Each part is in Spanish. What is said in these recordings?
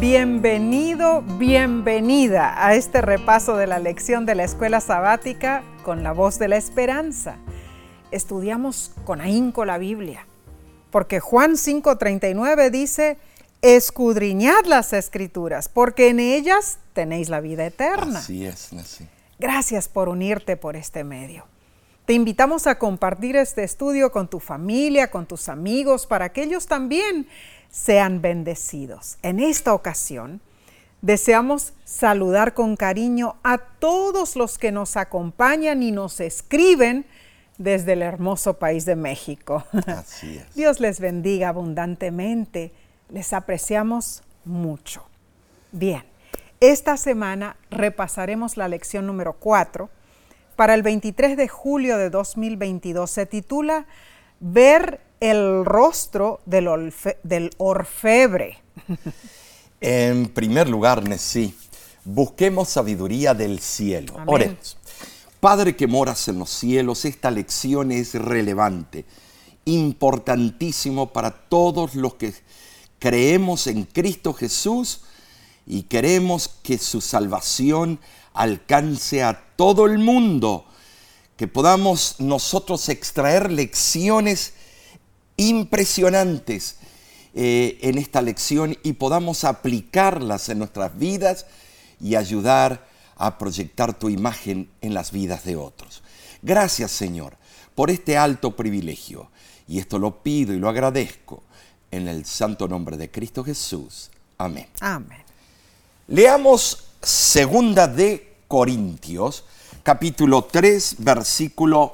Bienvenido, bienvenida a este repaso de la lección de la escuela sabática con la voz de la esperanza. Estudiamos con ahínco la Biblia, porque Juan 5:39 dice, escudriñad las escrituras, porque en ellas tenéis la vida eterna. Así es, así. Gracias por unirte por este medio. Te invitamos a compartir este estudio con tu familia, con tus amigos, para que ellos también sean bendecidos. En esta ocasión, deseamos saludar con cariño a todos los que nos acompañan y nos escriben desde el hermoso país de México. Así es. Dios les bendiga abundantemente. Les apreciamos mucho. Bien, esta semana repasaremos la lección número 4 para el 23 de julio de 2022. Se titula Ver el rostro del, del orfebre. En primer lugar, Nesí, busquemos sabiduría del cielo. Amén. Oremos. Padre que moras en los cielos, esta lección es relevante, importantísimo para todos los que creemos en Cristo Jesús y queremos que su salvación alcance a todo el mundo, que podamos nosotros extraer lecciones impresionantes eh, en esta lección y podamos aplicarlas en nuestras vidas y ayudar a proyectar tu imagen en las vidas de otros. Gracias Señor por este alto privilegio y esto lo pido y lo agradezco en el santo nombre de Cristo Jesús. Amén. Amén. Leamos segunda de Corintios, capítulo 3, versículo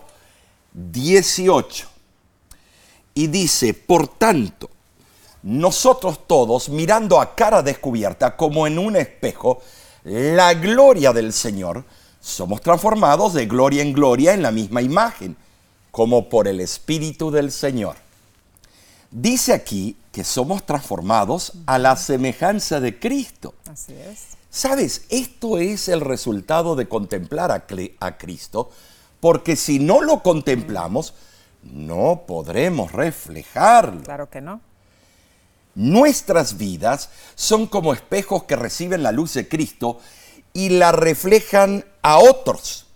18. Y dice, por tanto, nosotros todos, mirando a cara descubierta como en un espejo, la gloria del Señor, somos transformados de gloria en gloria en la misma imagen, como por el Espíritu del Señor. Dice aquí que somos transformados a la semejanza de Cristo. Así es. ¿Sabes? Esto es el resultado de contemplar a, a Cristo, porque si no lo contemplamos, no podremos reflejarlo. Claro que no. Nuestras vidas son como espejos que reciben la luz de Cristo y la reflejan a otros.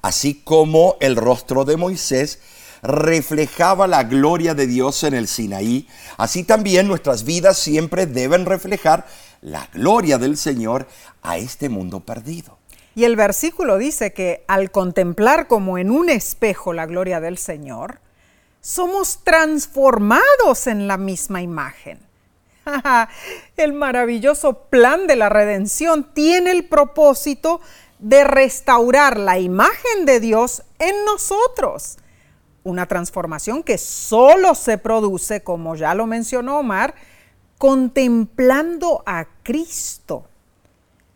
Así como el rostro de Moisés reflejaba la gloria de Dios en el Sinaí, así también nuestras vidas siempre deben reflejar la gloria del Señor a este mundo perdido. Y el versículo dice que al contemplar como en un espejo la gloria del Señor, somos transformados en la misma imagen. el maravilloso plan de la redención tiene el propósito de restaurar la imagen de Dios en nosotros. Una transformación que solo se produce, como ya lo mencionó Omar, contemplando a Cristo.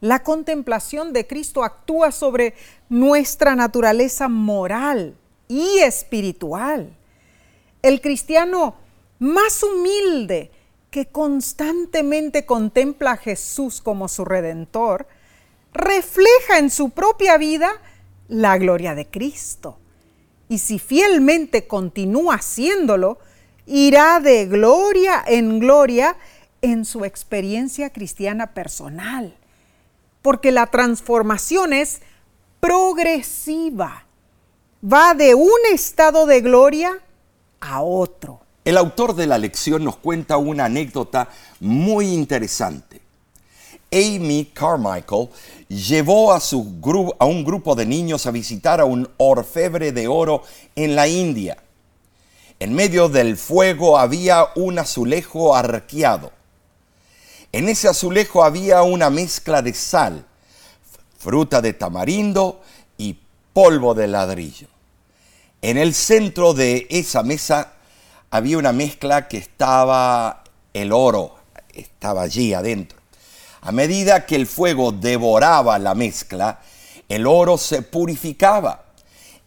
La contemplación de Cristo actúa sobre nuestra naturaleza moral y espiritual. El cristiano más humilde que constantemente contempla a Jesús como su redentor, refleja en su propia vida la gloria de Cristo. Y si fielmente continúa haciéndolo, irá de gloria en gloria en su experiencia cristiana personal porque la transformación es progresiva. Va de un estado de gloria a otro. El autor de la lección nos cuenta una anécdota muy interesante. Amy Carmichael llevó a, su a un grupo de niños a visitar a un orfebre de oro en la India. En medio del fuego había un azulejo arqueado. En ese azulejo había una mezcla de sal, fruta de tamarindo y polvo de ladrillo. En el centro de esa mesa había una mezcla que estaba el oro, estaba allí adentro. A medida que el fuego devoraba la mezcla, el oro se purificaba.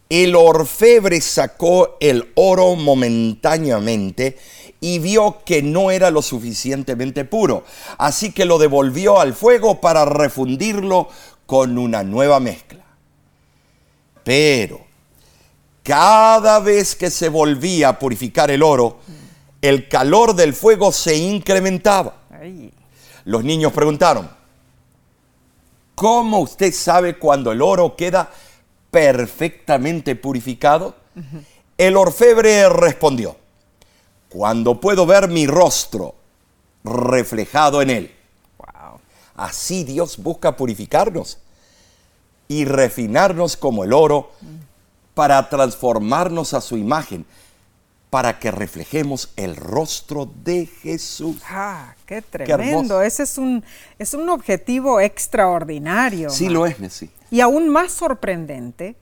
El orfebre sacó el oro momentáneamente y vio que no era lo suficientemente puro, así que lo devolvió al fuego para refundirlo con una nueva mezcla. Pero cada vez que se volvía a purificar el oro, el calor del fuego se incrementaba. Los niños preguntaron, ¿cómo usted sabe cuando el oro queda perfectamente purificado? El orfebre respondió, cuando puedo ver mi rostro reflejado en él. Wow. Así Dios busca purificarnos y refinarnos como el oro para transformarnos a su imagen, para que reflejemos el rostro de Jesús. Ah, qué tremendo. Ese es un, es un objetivo extraordinario. Sí lo es, Messi. Y aún más sorprendente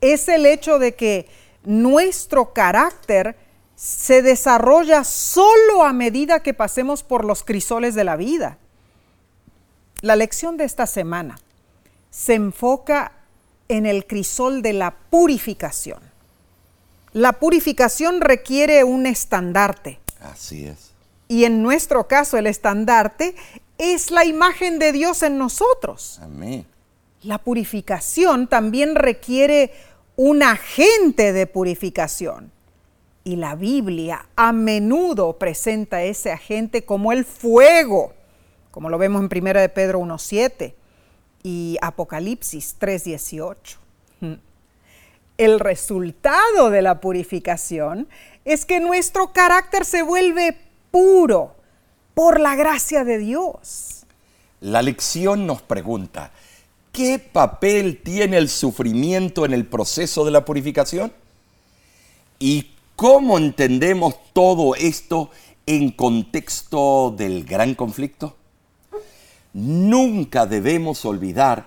es el hecho de que nuestro carácter se desarrolla solo a medida que pasemos por los crisoles de la vida. La lección de esta semana se enfoca en el crisol de la purificación. La purificación requiere un estandarte Así es. y en nuestro caso el estandarte es la imagen de Dios en nosotros. Amén. La purificación también requiere un agente de purificación. Y la Biblia a menudo presenta ese agente como el fuego, como lo vemos en 1 de Pedro 1.7 y Apocalipsis 3.18. El resultado de la purificación es que nuestro carácter se vuelve puro por la gracia de Dios. La lección nos pregunta, ¿qué papel tiene el sufrimiento en el proceso de la purificación? ¿Y cómo entendemos todo esto en contexto del gran conflicto? Nunca debemos olvidar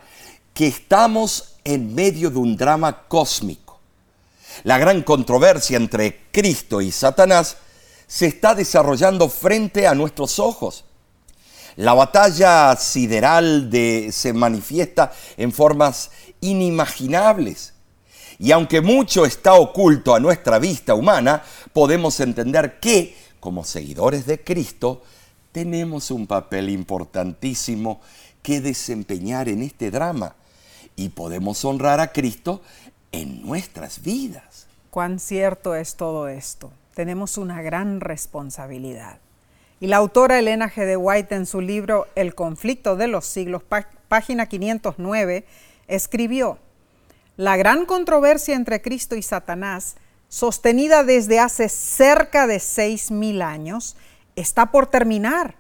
que estamos en medio de un drama cósmico. La gran controversia entre Cristo y Satanás se está desarrollando frente a nuestros ojos. La batalla sideral de, se manifiesta en formas inimaginables. Y aunque mucho está oculto a nuestra vista humana, podemos entender que, como seguidores de Cristo, tenemos un papel importantísimo que desempeñar en este drama y podemos honrar a Cristo en nuestras vidas. Cuán cierto es todo esto. Tenemos una gran responsabilidad. Y la autora Elena G. de White en su libro El conflicto de los siglos, pá- página 509, escribió, La gran controversia entre Cristo y Satanás, sostenida desde hace cerca de seis mil años, está por terminar.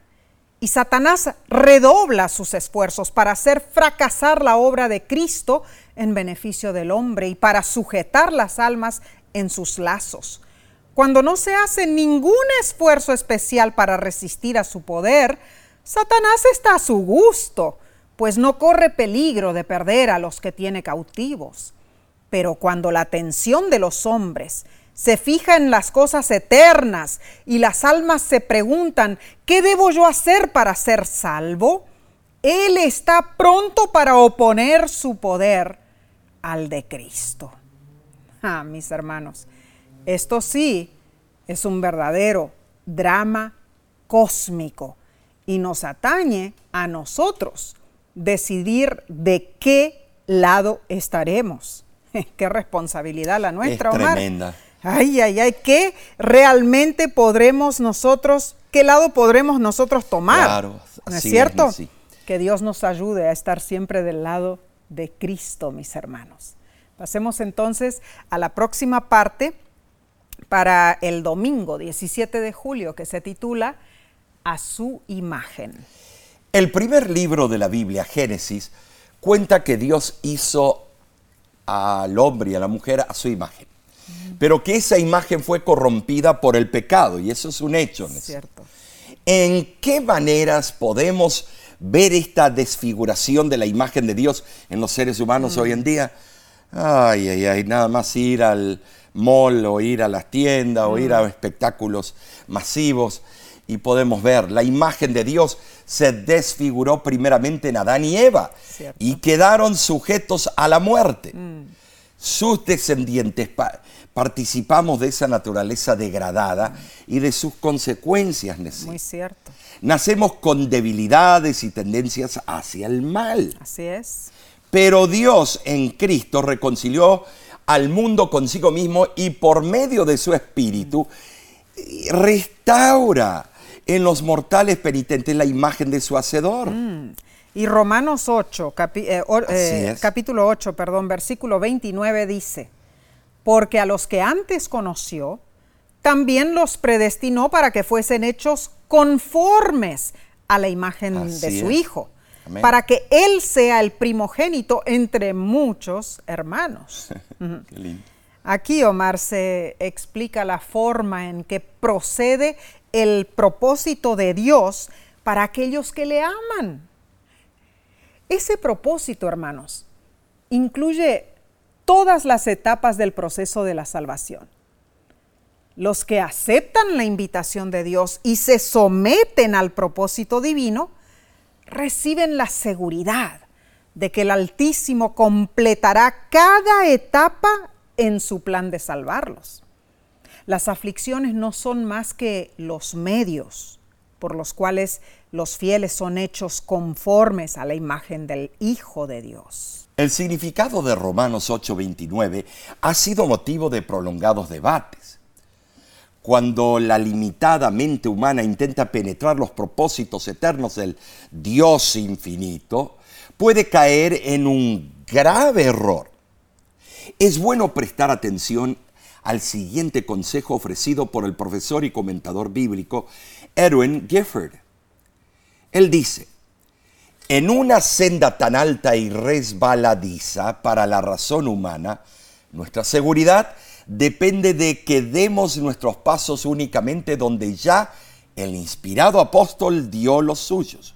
Y Satanás redobla sus esfuerzos para hacer fracasar la obra de Cristo en beneficio del hombre y para sujetar las almas en sus lazos. Cuando no se hace ningún esfuerzo especial para resistir a su poder, Satanás está a su gusto, pues no corre peligro de perder a los que tiene cautivos. Pero cuando la atención de los hombres se fija en las cosas eternas y las almas se preguntan, ¿qué debo yo hacer para ser salvo? Él está pronto para oponer su poder al de Cristo. Ah, mis hermanos, esto sí es un verdadero drama cósmico y nos atañe a nosotros decidir de qué lado estaremos. Qué responsabilidad la nuestra, es Omar. tremenda. Ay, ay, ay, ¿qué realmente podremos nosotros, qué lado podremos nosotros tomar? Claro, ¿No es cierto? Que Dios nos ayude a estar siempre del lado de Cristo, mis hermanos. Pasemos entonces a la próxima parte para el domingo 17 de julio que se titula A su imagen. El primer libro de la Biblia, Génesis, cuenta que Dios hizo al hombre y a la mujer a su imagen, pero que esa imagen fue corrompida por el pecado, y eso es un hecho. ¿Cierto? ¿En qué maneras podemos ver esta desfiguración de la imagen de Dios en los seres humanos hoy en día? Ay, ay, ay, nada más ir al mall o ir a las tiendas o ir a espectáculos masivos y podemos ver, la imagen de Dios se desfiguró primeramente en Adán y Eva Cierto. y quedaron sujetos a la muerte. Sus descendientes pa- participamos de esa naturaleza degradada y de sus consecuencias. Nessie. Muy cierto. Nacemos con debilidades y tendencias hacia el mal. Así es. Pero Dios en Cristo reconcilió al mundo consigo mismo y por medio de su espíritu eh, restaura en los mortales penitentes la imagen de su hacedor. Y Romanos 8, capi- eh, eh, capítulo 8, perdón, versículo 29 dice, porque a los que antes conoció, también los predestinó para que fuesen hechos conformes a la imagen Así de su es. Hijo, Amén. para que Él sea el primogénito entre muchos hermanos. Qué lindo. Aquí, Omar, se explica la forma en que procede el propósito de Dios para aquellos que le aman. Ese propósito, hermanos, incluye todas las etapas del proceso de la salvación. Los que aceptan la invitación de Dios y se someten al propósito divino, reciben la seguridad de que el Altísimo completará cada etapa en su plan de salvarlos. Las aflicciones no son más que los medios por los cuales los fieles son hechos conformes a la imagen del Hijo de Dios. El significado de Romanos 8:29 ha sido motivo de prolongados debates. Cuando la limitada mente humana intenta penetrar los propósitos eternos del Dios infinito, puede caer en un grave error. Es bueno prestar atención al siguiente consejo ofrecido por el profesor y comentador bíblico Edwin Gifford. Él dice, en una senda tan alta y resbaladiza para la razón humana, nuestra seguridad depende de que demos nuestros pasos únicamente donde ya el inspirado apóstol dio los suyos.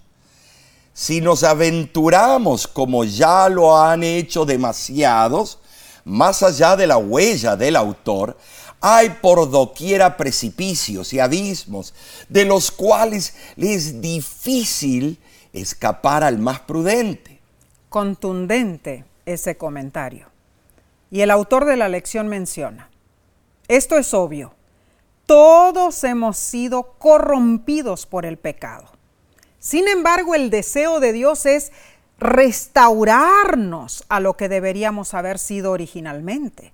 Si nos aventuramos como ya lo han hecho demasiados, más allá de la huella del autor, hay por doquiera precipicios y abismos, de los cuales le es difícil escapar al más prudente. Contundente ese comentario. Y el autor de la lección menciona, esto es obvio, todos hemos sido corrompidos por el pecado. Sin embargo, el deseo de Dios es restaurarnos a lo que deberíamos haber sido originalmente.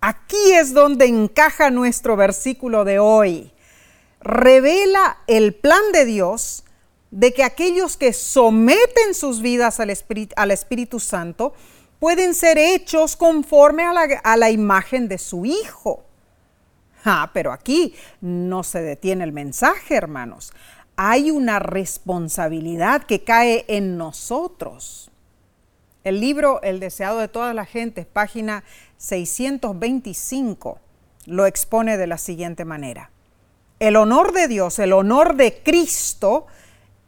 Aquí es donde encaja nuestro versículo de hoy. Revela el plan de Dios de que aquellos que someten sus vidas al Espíritu, Santo pueden ser hechos conforme a la, a la imagen de su Hijo. Ah, pero aquí no se detiene el mensaje, hermanos. Hay una responsabilidad que cae en nosotros. El libro El deseado de todas las gentes, página 625, lo expone de la siguiente manera. El honor de Dios, el honor de Cristo,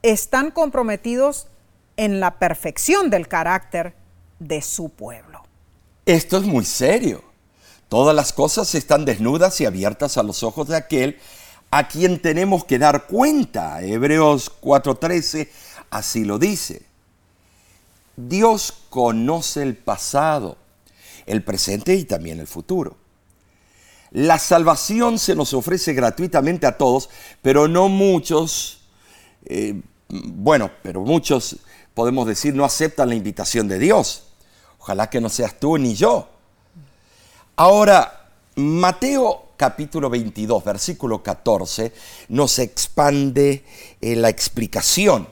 están comprometidos en la perfección del carácter de su pueblo. Esto es muy serio. Todas las cosas están desnudas y abiertas a los ojos de aquel a quien tenemos que dar cuenta. Hebreos 4:13 así lo dice. Dios conoce el pasado, el presente y también el futuro. La salvación se nos ofrece gratuitamente a todos, pero no muchos, eh, bueno, pero muchos podemos decir no aceptan la invitación de Dios. Ojalá que no seas tú ni yo. Ahora, Mateo capítulo 22, versículo 14, nos expande eh, la explicación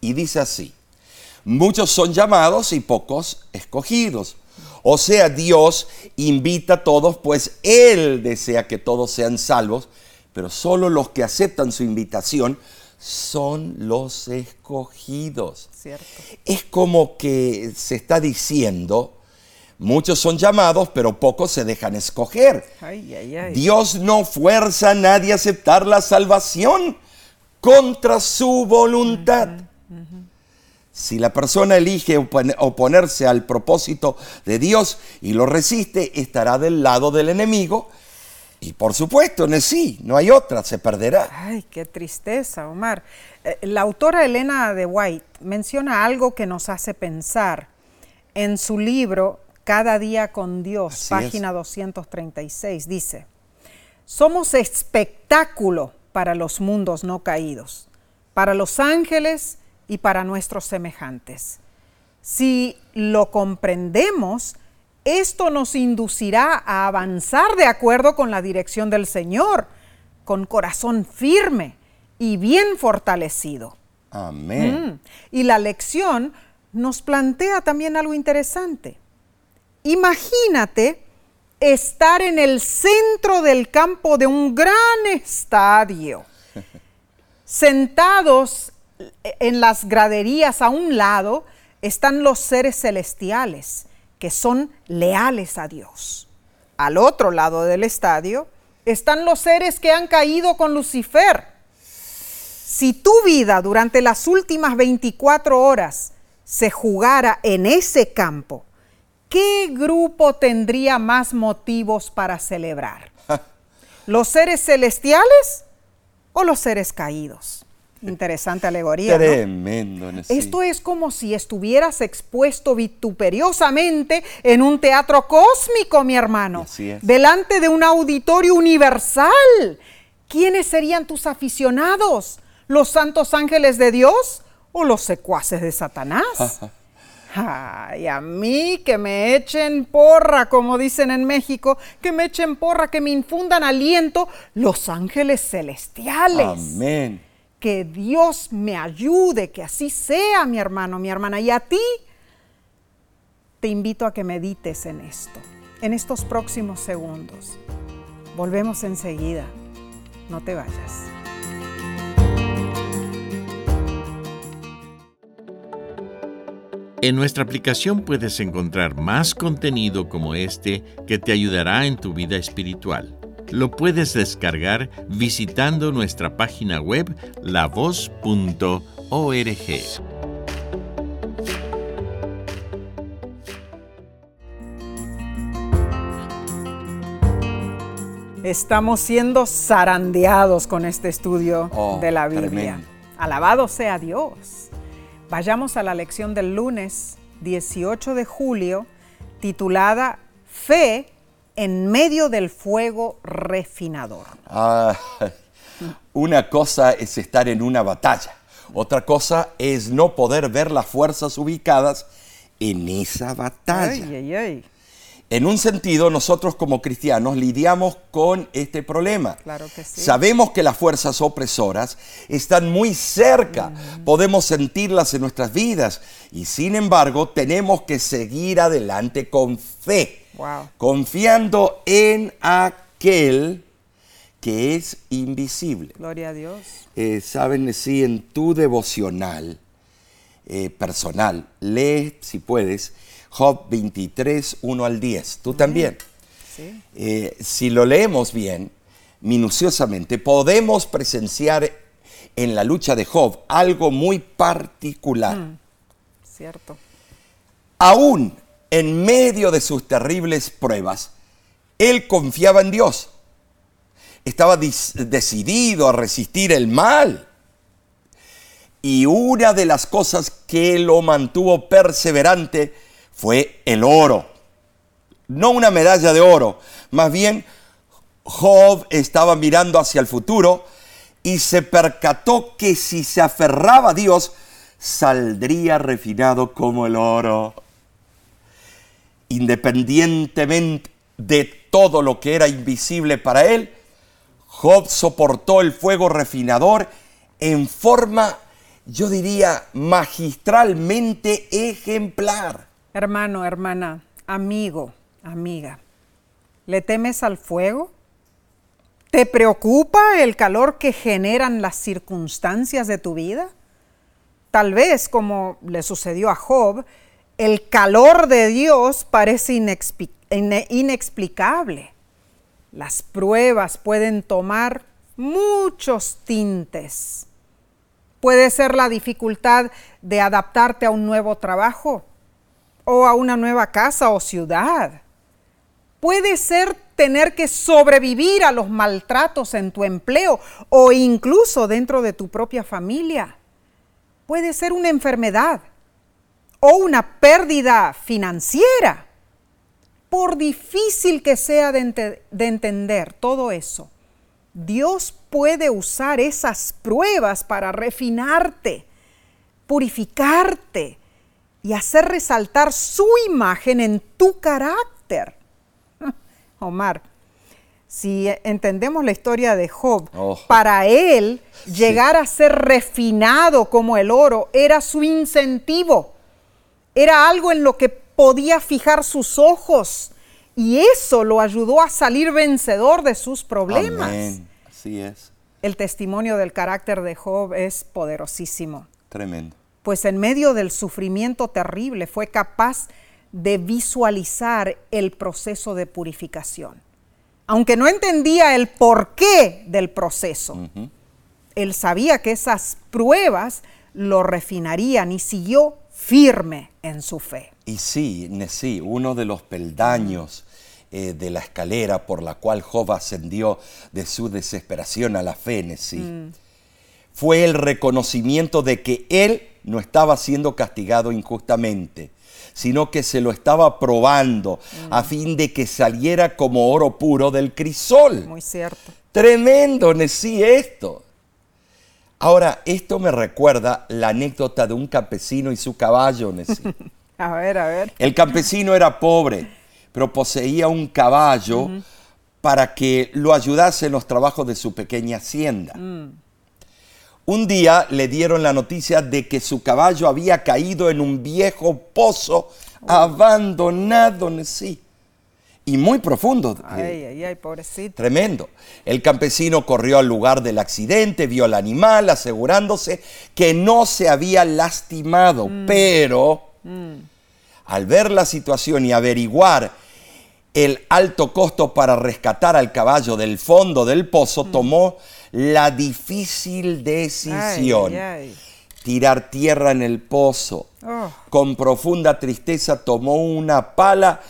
y dice así, muchos son llamados y pocos escogidos. O sea, Dios invita a todos, pues Él desea que todos sean salvos, pero solo los que aceptan su invitación son los escogidos. ¿Cierto? Es como que se está diciendo, muchos son llamados, pero pocos se dejan escoger. Ay, ay, ay. Dios no fuerza a nadie a aceptar la salvación contra su voluntad. Si la persona elige opon- oponerse al propósito de Dios y lo resiste, estará del lado del enemigo. Y por supuesto, en el sí, no hay otra, se perderá. Ay, qué tristeza, Omar. Eh, La autora Elena de White menciona algo que nos hace pensar en su libro Cada día con Dios, Así es. página 236. Dice, somos espectáculo para los mundos no caídos, para los ángeles y para nuestros semejantes. Si lo comprendemos, esto nos inducirá a avanzar de acuerdo con la dirección del Señor, con corazón firme y bien fortalecido. Amén. Mm. Y la lección nos plantea también algo interesante. Imagínate estar en el centro del campo de un gran estadio, sentados en las graderías a un lado están los seres celestiales que son leales a Dios. Al otro lado del estadio están los seres que han caído con Lucifer. Si tu vida durante las últimas 24 horas se jugara en ese campo, ¿qué grupo tendría más motivos para celebrar? ¿Los seres celestiales o los seres caídos? Interesante alegoría. Tremendo. Esto es como si estuvieras expuesto vituperiosamente en un teatro cósmico, mi hermano, delante de un auditorio universal. ¿Quiénes serían tus aficionados? ¿Los santos ángeles de Dios o los secuaces de Satanás? Ay, a mí que me echen porra, como dicen en México, que me echen porra, que me infundan aliento los ángeles celestiales. Amén. Que Dios me ayude, que así sea, mi hermano, mi hermana. Y a ti te invito a que medites en esto, en estos próximos segundos. Volvemos enseguida. No te vayas. En nuestra aplicación puedes encontrar más contenido como este que te ayudará en tu vida espiritual. Lo puedes descargar visitando nuestra página web lavoz.org. Estamos siendo zarandeados con este estudio Oh, de la Biblia. tremendo. Alabado sea Dios. Vayamos a la lección del lunes 18 de julio titulada Fe en medio del fuego refinador. Ah, una cosa es estar en una batalla, otra cosa es no poder ver las fuerzas ubicadas en esa batalla. Ay, ay, ay. En un sentido, nosotros como cristianos lidiamos con este problema. Claro que sí. Sabemos que las fuerzas opresoras están muy cerca, podemos sentirlas en nuestras vidas y sin embargo tenemos que seguir adelante con fe, Wow. confiando en aquel que es invisible. Gloria a Dios. Eh, Saben, si en tu devocional eh, personal, lee, si puedes, Job 23, 1 al 10. Tú también. Sí. Eh, si lo leemos bien, minuciosamente, podemos presenciar en la lucha de Job algo muy particular. Cierto. Aún en medio de sus terribles pruebas, él confiaba en Dios. Estaba decidido a resistir el mal. Y una de las cosas que lo mantuvo perseverante fue el oro. No una medalla de oro, más bien Job estaba mirando hacia el futuro y se percató que si se aferraba a Dios, saldría refinado como el oro. Independientemente de todo lo que era invisible para él, Job soportó el fuego refinador en forma, yo diría, magistralmente ejemplar. Hermano, hermana, amigo, amiga, ¿le temes al fuego? ¿Te preocupa el calor que generan las circunstancias de tu vida? Tal vez, como le sucedió a Job, el calor de Dios parece inexplicable. Las pruebas pueden tomar muchos tintes. Puede ser la dificultad de adaptarte a un nuevo trabajo o a una nueva casa o ciudad. Puede ser tener que sobrevivir a los maltratos en tu empleo o incluso dentro de tu propia familia. Puede ser una enfermedad o una pérdida financiera. Por difícil que sea de, de entender todo eso, Dios puede usar esas pruebas para refinarte, purificarte y hacer resaltar su imagen en tu carácter. Omar, Si entendemos la historia de Job, Oh. para él Sí. llegar a ser refinado como el oro era su incentivo. Era algo en lo que podía fijar sus ojos y eso lo ayudó a salir vencedor de sus problemas. Amén. Así es. El testimonio del carácter de Job es poderosísimo, Tremendo. Pues en medio del sufrimiento terrible fue capaz de visualizar el proceso de purificación. Aunque no entendía el porqué del proceso, él sabía que esas pruebas lo refinarían y siguió firme en su fe. Y sí, ne- sí, uno de los peldaños eh, de la escalera por la cual Job ascendió de su desesperación a la fe, Nesí, fue el reconocimiento de que él no estaba siendo castigado injustamente, sino que se lo estaba probando a fin de que saliera como oro puro del crisol. Muy cierto. Tremendo, Nesí, esto. Ahora, esto me recuerda la anécdota de un campesino y su caballo, Nesí. A ver, a ver. El campesino era pobre, pero poseía un caballo para que lo ayudase en los trabajos de su pequeña hacienda. Un día le dieron la noticia de que su caballo había caído en un viejo pozo abandonado, sí, y muy profundo. Ay, ay, ay, pobrecito. Tremendo. El campesino corrió al lugar del accidente, vio al animal, asegurándose que no se había lastimado, pero al ver la situación y averiguar el alto costo para rescatar al caballo del fondo del pozo, tomó la difícil decisión. Ay, ay, Tirar tierra en el pozo. Oh. Con profunda tristeza tomó una pala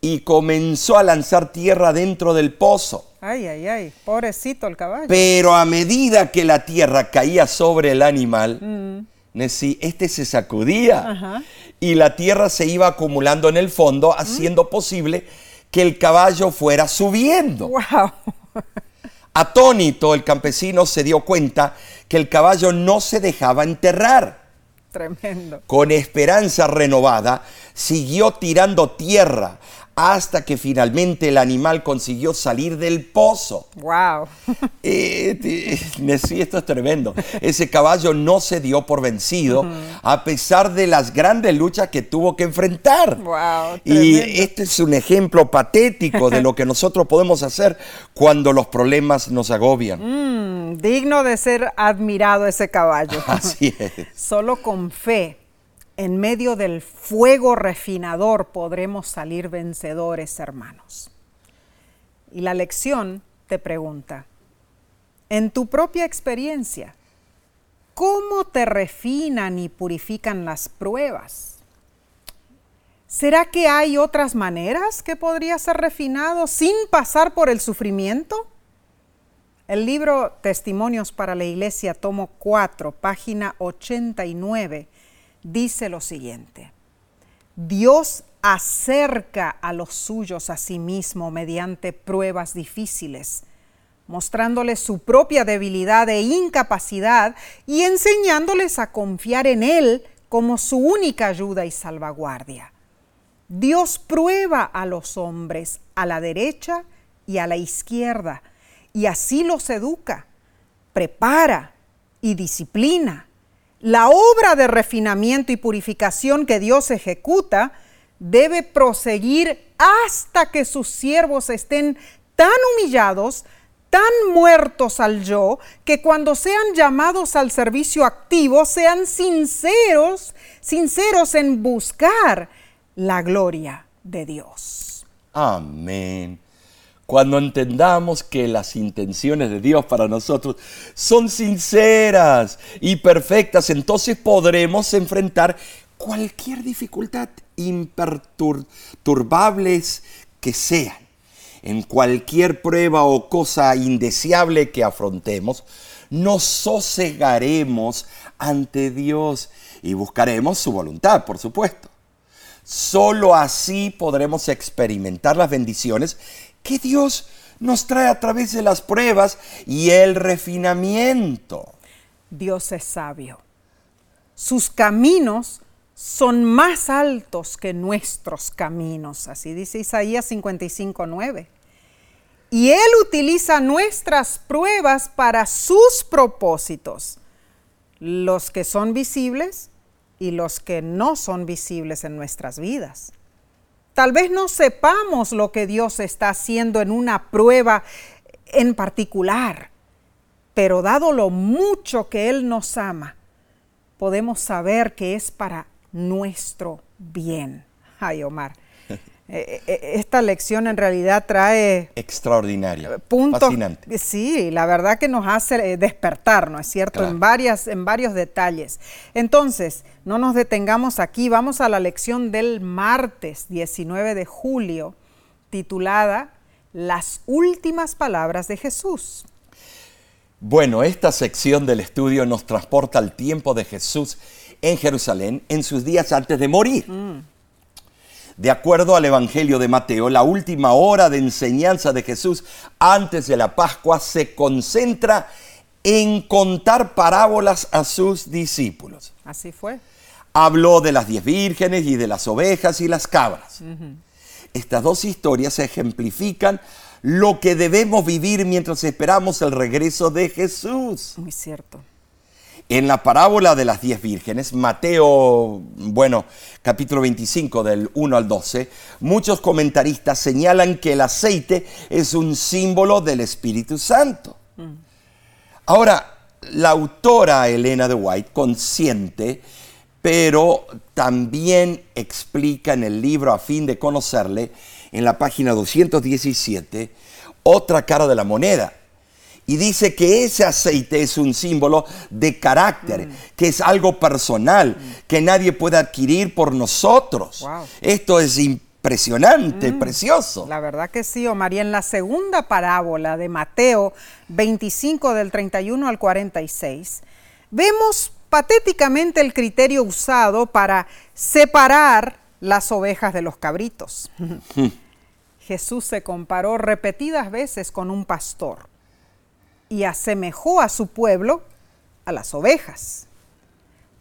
y comenzó a lanzar tierra dentro del pozo. Ay, ay, ay, pobrecito el caballo. Pero a medida que la tierra caía sobre el animal, Nessie, este se sacudía Ajá. y la tierra se iba acumulando en el fondo, haciendo posible que el caballo fuera subiendo. Wow. Atónito, el campesino se dio cuenta que el caballo no se dejaba enterrar. Tremendo. Con esperanza renovada, siguió tirando tierra hasta que finalmente el animal consiguió salir del pozo. Wow. Eh, sí, esto es tremendo. Ese caballo no se dio por vencido a pesar de las grandes luchas que tuvo que enfrentar. Wow, y tremendo. este es un ejemplo patético de lo que nosotros podemos hacer cuando los problemas nos agobian. Mm, digno de ser admirado ese caballo. Así es. Solo con fe, en medio del fuego refinador, podremos salir vencedores, hermanos. Y la lección te pregunta, en tu propia experiencia, ¿cómo te refinan y purifican las pruebas? ¿Será que hay otras maneras que podría ser refinado sin pasar por el sufrimiento? El libro Testimonios para la Iglesia, tomo 4, página 89, dice lo siguiente. Dios acerca a los suyos a sí mismo mediante pruebas difíciles, mostrándoles su propia debilidad e incapacidad y enseñándoles a confiar en Él como su única ayuda y salvaguardia. Dios prueba a los hombres a la derecha y a la izquierda, y así los educa, prepara y disciplina. La obra de refinamiento y purificación que Dios ejecuta debe proseguir hasta que sus siervos estén tan humillados, tan muertos al yo, que cuando sean llamados al servicio activo sean sinceros, sinceros en buscar la gloria de Dios. Amén. Cuando entendamos que las intenciones de Dios para nosotros son sinceras y perfectas, entonces podremos enfrentar cualquier dificultad, imperturbables que sean. En cualquier prueba o cosa indeseable que afrontemos, nos sosegaremos ante Dios y buscaremos su voluntad, por supuesto. Solo así podremos experimentar las bendiciones que Dios nos trae a través de las pruebas y el refinamiento. Dios es sabio. Sus caminos son más altos que nuestros caminos, así dice Isaías 55:9. Y Él utiliza nuestras pruebas para sus propósitos, los que son visibles y los que no son visibles en nuestras vidas. Tal vez no sepamos lo que Dios está haciendo en una prueba en particular, pero dado lo mucho que Él nos ama, podemos saber que es para nuestro bien. Ay, Omar. Eh, eh, esta lección en realidad trae extraordinaria, puntos, fascinante. Sí, la verdad que nos hace eh, despertar, ¿no es cierto? En varias, en varios detalles. Entonces, no nos detengamos aquí, vamos a la lección del martes 19 de julio, titulada Las últimas palabras de Jesús. Bueno, esta sección del estudio nos transporta al tiempo de Jesús en Jerusalén en sus días antes de morir. Mm. De acuerdo al Evangelio de Mateo, la última hora de enseñanza de Jesús antes de la Pascua se concentra en contar parábolas a sus discípulos. Así fue. Habló de las diez vírgenes y de las ovejas y las cabras. Estas dos historias ejemplifican lo que debemos vivir mientras esperamos el regreso de Jesús. Muy cierto. En la parábola de las diez vírgenes, Mateo, bueno, capítulo 25 del 1 al 12, muchos comentaristas señalan que el aceite es un símbolo del Espíritu Santo. Ahora, la autora Elena de White, consciente, pero también explica en el libro a fin de conocerle, en la página 217, otra cara de la moneda y dice que ese aceite es un símbolo de carácter, mm. que es algo personal, que nadie puede adquirir por nosotros. Esto es impresionante, mm. precioso. La verdad que sí, Omar. Y en la segunda parábola de Mateo 25 del 31 al 46, vemos patéticamente el criterio usado para separar las ovejas de los cabritos. Jesús se comparó repetidas veces con un pastor y asemejó a su pueblo a las ovejas.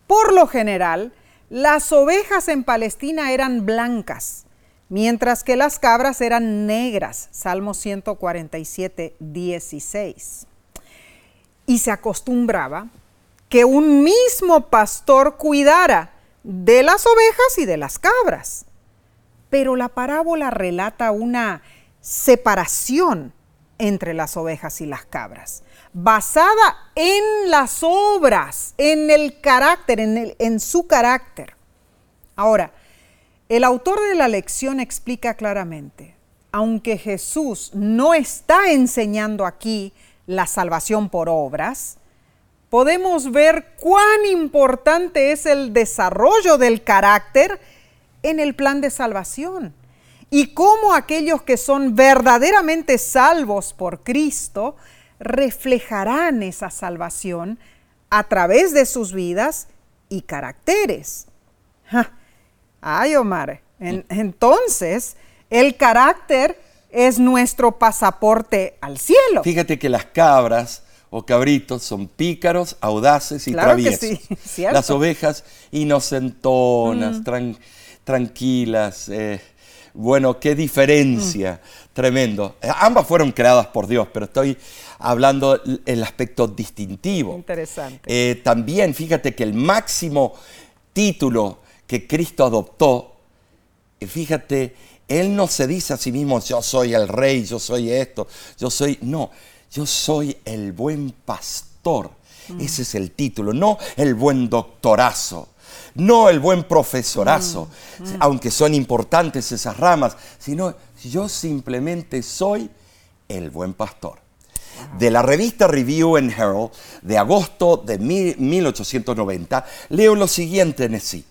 Por lo general, las ovejas en Palestina eran blancas, mientras que las cabras eran negras. Salmo 147, 16. Y se acostumbraba que un mismo pastor cuidara de las ovejas y de las cabras. Pero la parábola relata una separación entre las ovejas y las cabras, basada en las obras, en el carácter, en, en su carácter. Ahora, el autor de la lección explica claramente, aunque Jesús no está enseñando aquí la salvación por obras, podemos ver cuán importante es el desarrollo del carácter en el plan de salvación y cómo aquellos que son verdaderamente salvos por Cristo reflejarán esa salvación a través de sus vidas y caracteres. Ay, Omar, entonces el carácter es nuestro pasaporte al cielo. Fíjate que las cabras o cabritos son pícaros, audaces y traviesos. Las ovejas inocentonas, mm. tranquilas. Eh, bueno, qué diferencia, tremendo. Ambas fueron creadas por Dios, pero estoy hablando el aspecto distintivo. Interesante. Eh, también fíjate que el máximo título que Cristo adoptó, eh, fíjate, Él no se dice a sí mismo, yo soy el rey, yo soy esto, yo soy, no, yo soy el buen pastor. Mm. Ese es el título, no el buen doctorazo no el buen profesorazo, mm, mm. aunque son importantes esas ramas, sino yo simplemente soy el buen pastor. De la revista Review and Herald de agosto de 1890, leo lo siguiente en sí.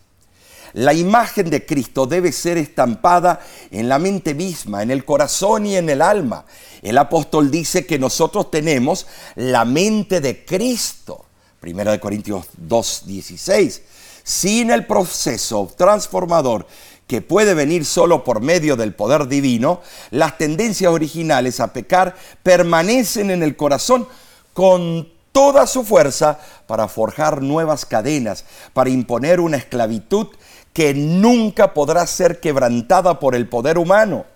La imagen de Cristo debe ser estampada en la mente misma, en el corazón y en el alma. El apóstol dice que nosotros tenemos la mente de Cristo. Primero de Corintios 2.16 sin el proceso transformador que puede venir solo por medio del poder divino, las tendencias originales a pecar permanecen en el corazón con toda su fuerza para forjar nuevas cadenas, para imponer una esclavitud que nunca podrá ser quebrantada por el poder humano.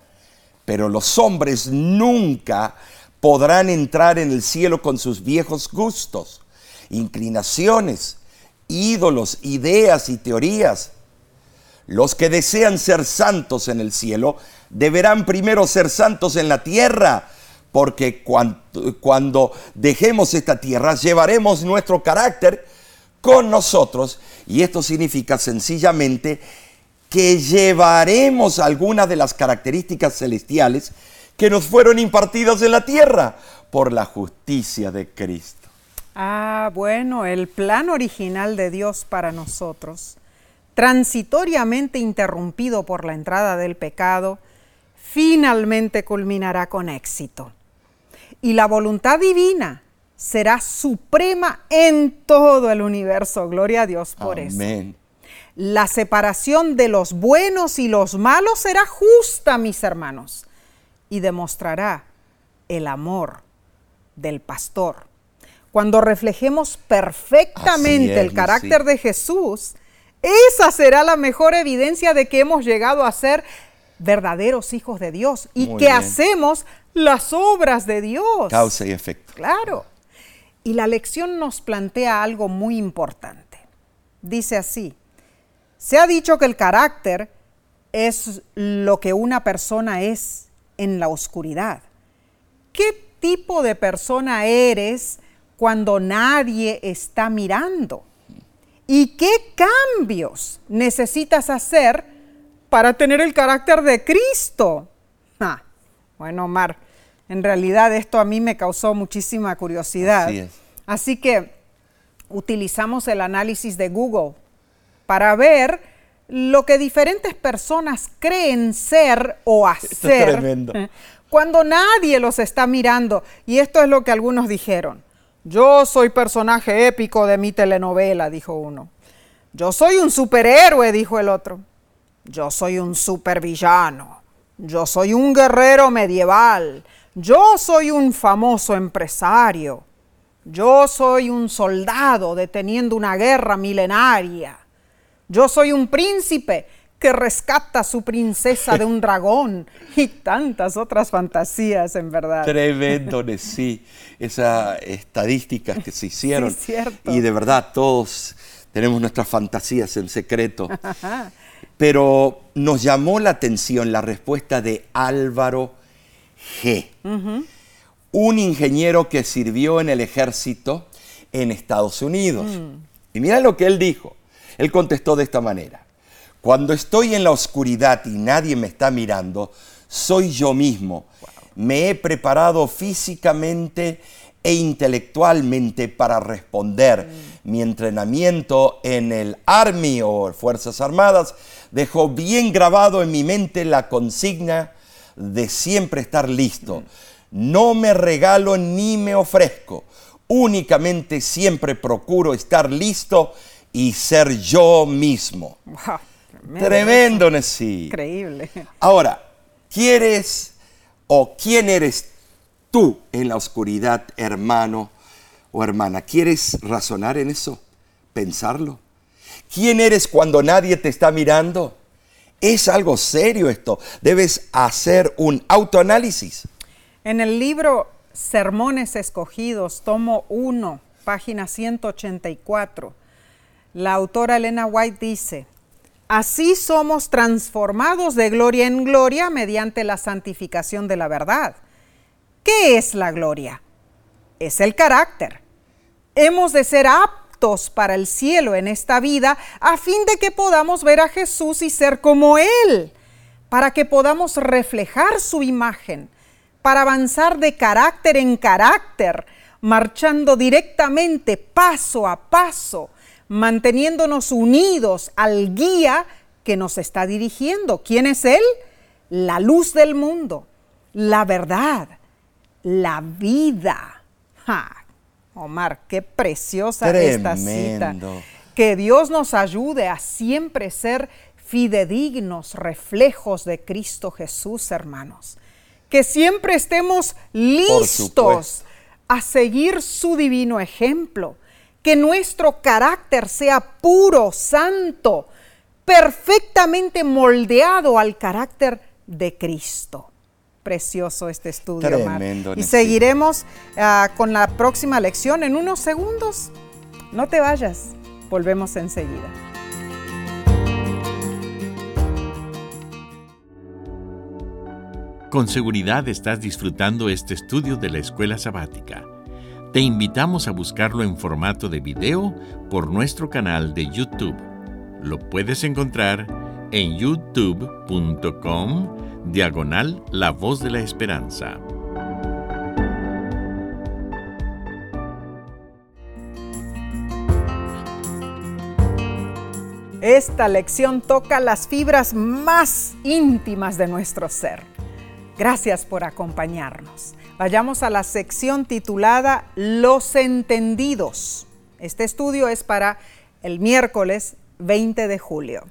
Pero los hombres nunca podrán entrar en el cielo con sus viejos gustos, inclinaciones, ídolos, ideas y teorías. Los que desean ser santos en el cielo deberán primero ser santos en la tierra, porque cuando, dejemos esta tierra llevaremos nuestro carácter con nosotros y esto significa sencillamente que llevaremos algunas de las características celestiales que nos fueron impartidas en la tierra por la justicia de Cristo. Ah, bueno, el plan original de Dios para nosotros, transitoriamente interrumpido por la entrada del pecado, finalmente culminará con éxito. Y la voluntad divina será suprema en todo el universo. Gloria a Dios por Amén. eso. La separación de los buenos y los malos será justa, mis hermanos, y demostrará el amor del pastor. Cuando reflejemos perfectamente el carácter de Jesús, esa será la mejor evidencia de que hemos llegado a ser verdaderos hijos de Dios y que hacemos las obras de Dios. Causa y efecto. Claro. Y la lección nos plantea algo muy importante. Dice así, se ha dicho que el carácter es lo que una persona es en la oscuridad. ¿Qué tipo de persona eres cuando nadie está mirando? ¿Y qué cambios necesitas hacer para tener el carácter de Cristo? Ah, bueno, Omar, en realidad esto a mí me causó muchísima curiosidad. Así, es. Así que utilizamos el análisis de Google para ver lo que diferentes personas creen ser o hacer tremendo. cuando nadie los está mirando. Y esto es lo que algunos dijeron. Yo soy personaje épico de mi telenovela, dijo uno. Yo soy un superhéroe, dijo el otro. Yo soy un supervillano. Yo soy un guerrero medieval. Yo soy un famoso empresario. Yo soy un soldado deteniendo una guerra milenaria. Yo soy un príncipe que rescata a su princesa de un dragón y tantas otras fantasías, en verdad. Tremendo, sí, esas estadísticas que se hicieron. Sí, cierto. Y de verdad, todos tenemos nuestras fantasías en secreto. Pero nos llamó la atención la respuesta de Álvaro G, un ingeniero que sirvió en el ejército en Estados Unidos. Y mira lo que él dijo. Él contestó de esta manera. Cuando estoy en la oscuridad y nadie me está mirando, soy yo mismo. Me he preparado físicamente e intelectualmente para responder. Mi entrenamiento en el Army o Fuerzas Armadas dejó bien grabado en mi mente la consigna de siempre estar listo. No me regalo ni me ofrezco. Únicamente siempre procuro estar listo y ser yo mismo. tremendo, Nessie. Increíble. Ahora, ¿quieres o quién eres tú en la oscuridad, hermano o hermana? ¿Quieres razonar en eso? ¿Pensarlo? ¿Quién eres cuando nadie te está mirando? Es algo serio esto. Debes hacer un autoanálisis. En el libro Sermones Escogidos, tomo 1, página 184, la autora Elena White dice, Así somos transformados de gloria en gloria mediante la santificación de la verdad. ¿Qué es la gloria? Es el carácter. Hemos de ser aptos para el cielo en esta vida a fin de que podamos ver a Jesús y ser como Él, para que podamos reflejar su imagen, para avanzar de carácter en carácter, marchando directamente paso a paso manteniéndonos unidos al guía que nos está dirigiendo. ¿Quién es Él? La luz del mundo, la verdad, la vida. Omar, qué preciosa esta cita. Que Dios nos ayude a siempre ser fidedignos reflejos de Cristo Jesús, hermanos. Que siempre estemos listos a seguir su divino ejemplo que nuestro carácter sea puro, santo, perfectamente moldeado al carácter de Cristo. Precioso este estudio. Tremendo. Y seguiremos uh, con la próxima lección en unos segundos. No te vayas, volvemos enseguida. Con seguridad estás disfrutando este estudio de la escuela sabática. Te invitamos a buscarlo en formato de video por nuestro canal de YouTube. Lo puedes encontrar en youtube.com diagonal La Voz de la Esperanza. Esta lección toca las fibras más íntimas de nuestro ser. Gracias por acompañarnos. Vayamos a la sección titulada Los entendidos. Este estudio es para el miércoles 20 de julio.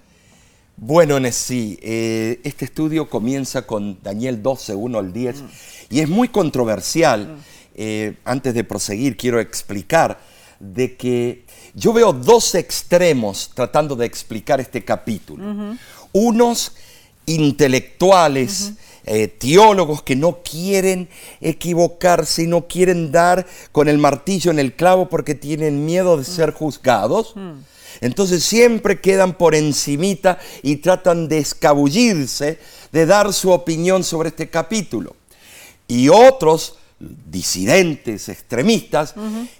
Bueno, Nessie, eh, este estudio comienza con Daniel 12, 1 al 10, mm. y es muy controversial. Mm. Eh, antes de proseguir, quiero explicar de que yo veo dos extremos tratando de explicar este capítulo. Unos intelectuales, eh, teólogos que no quieren equivocarse y no quieren dar con el martillo en el clavo porque tienen miedo de ser juzgados. Entonces siempre quedan por encimita y tratan de escabullirse, de dar su opinión sobre este capítulo. Y otros disidentes, extremistas,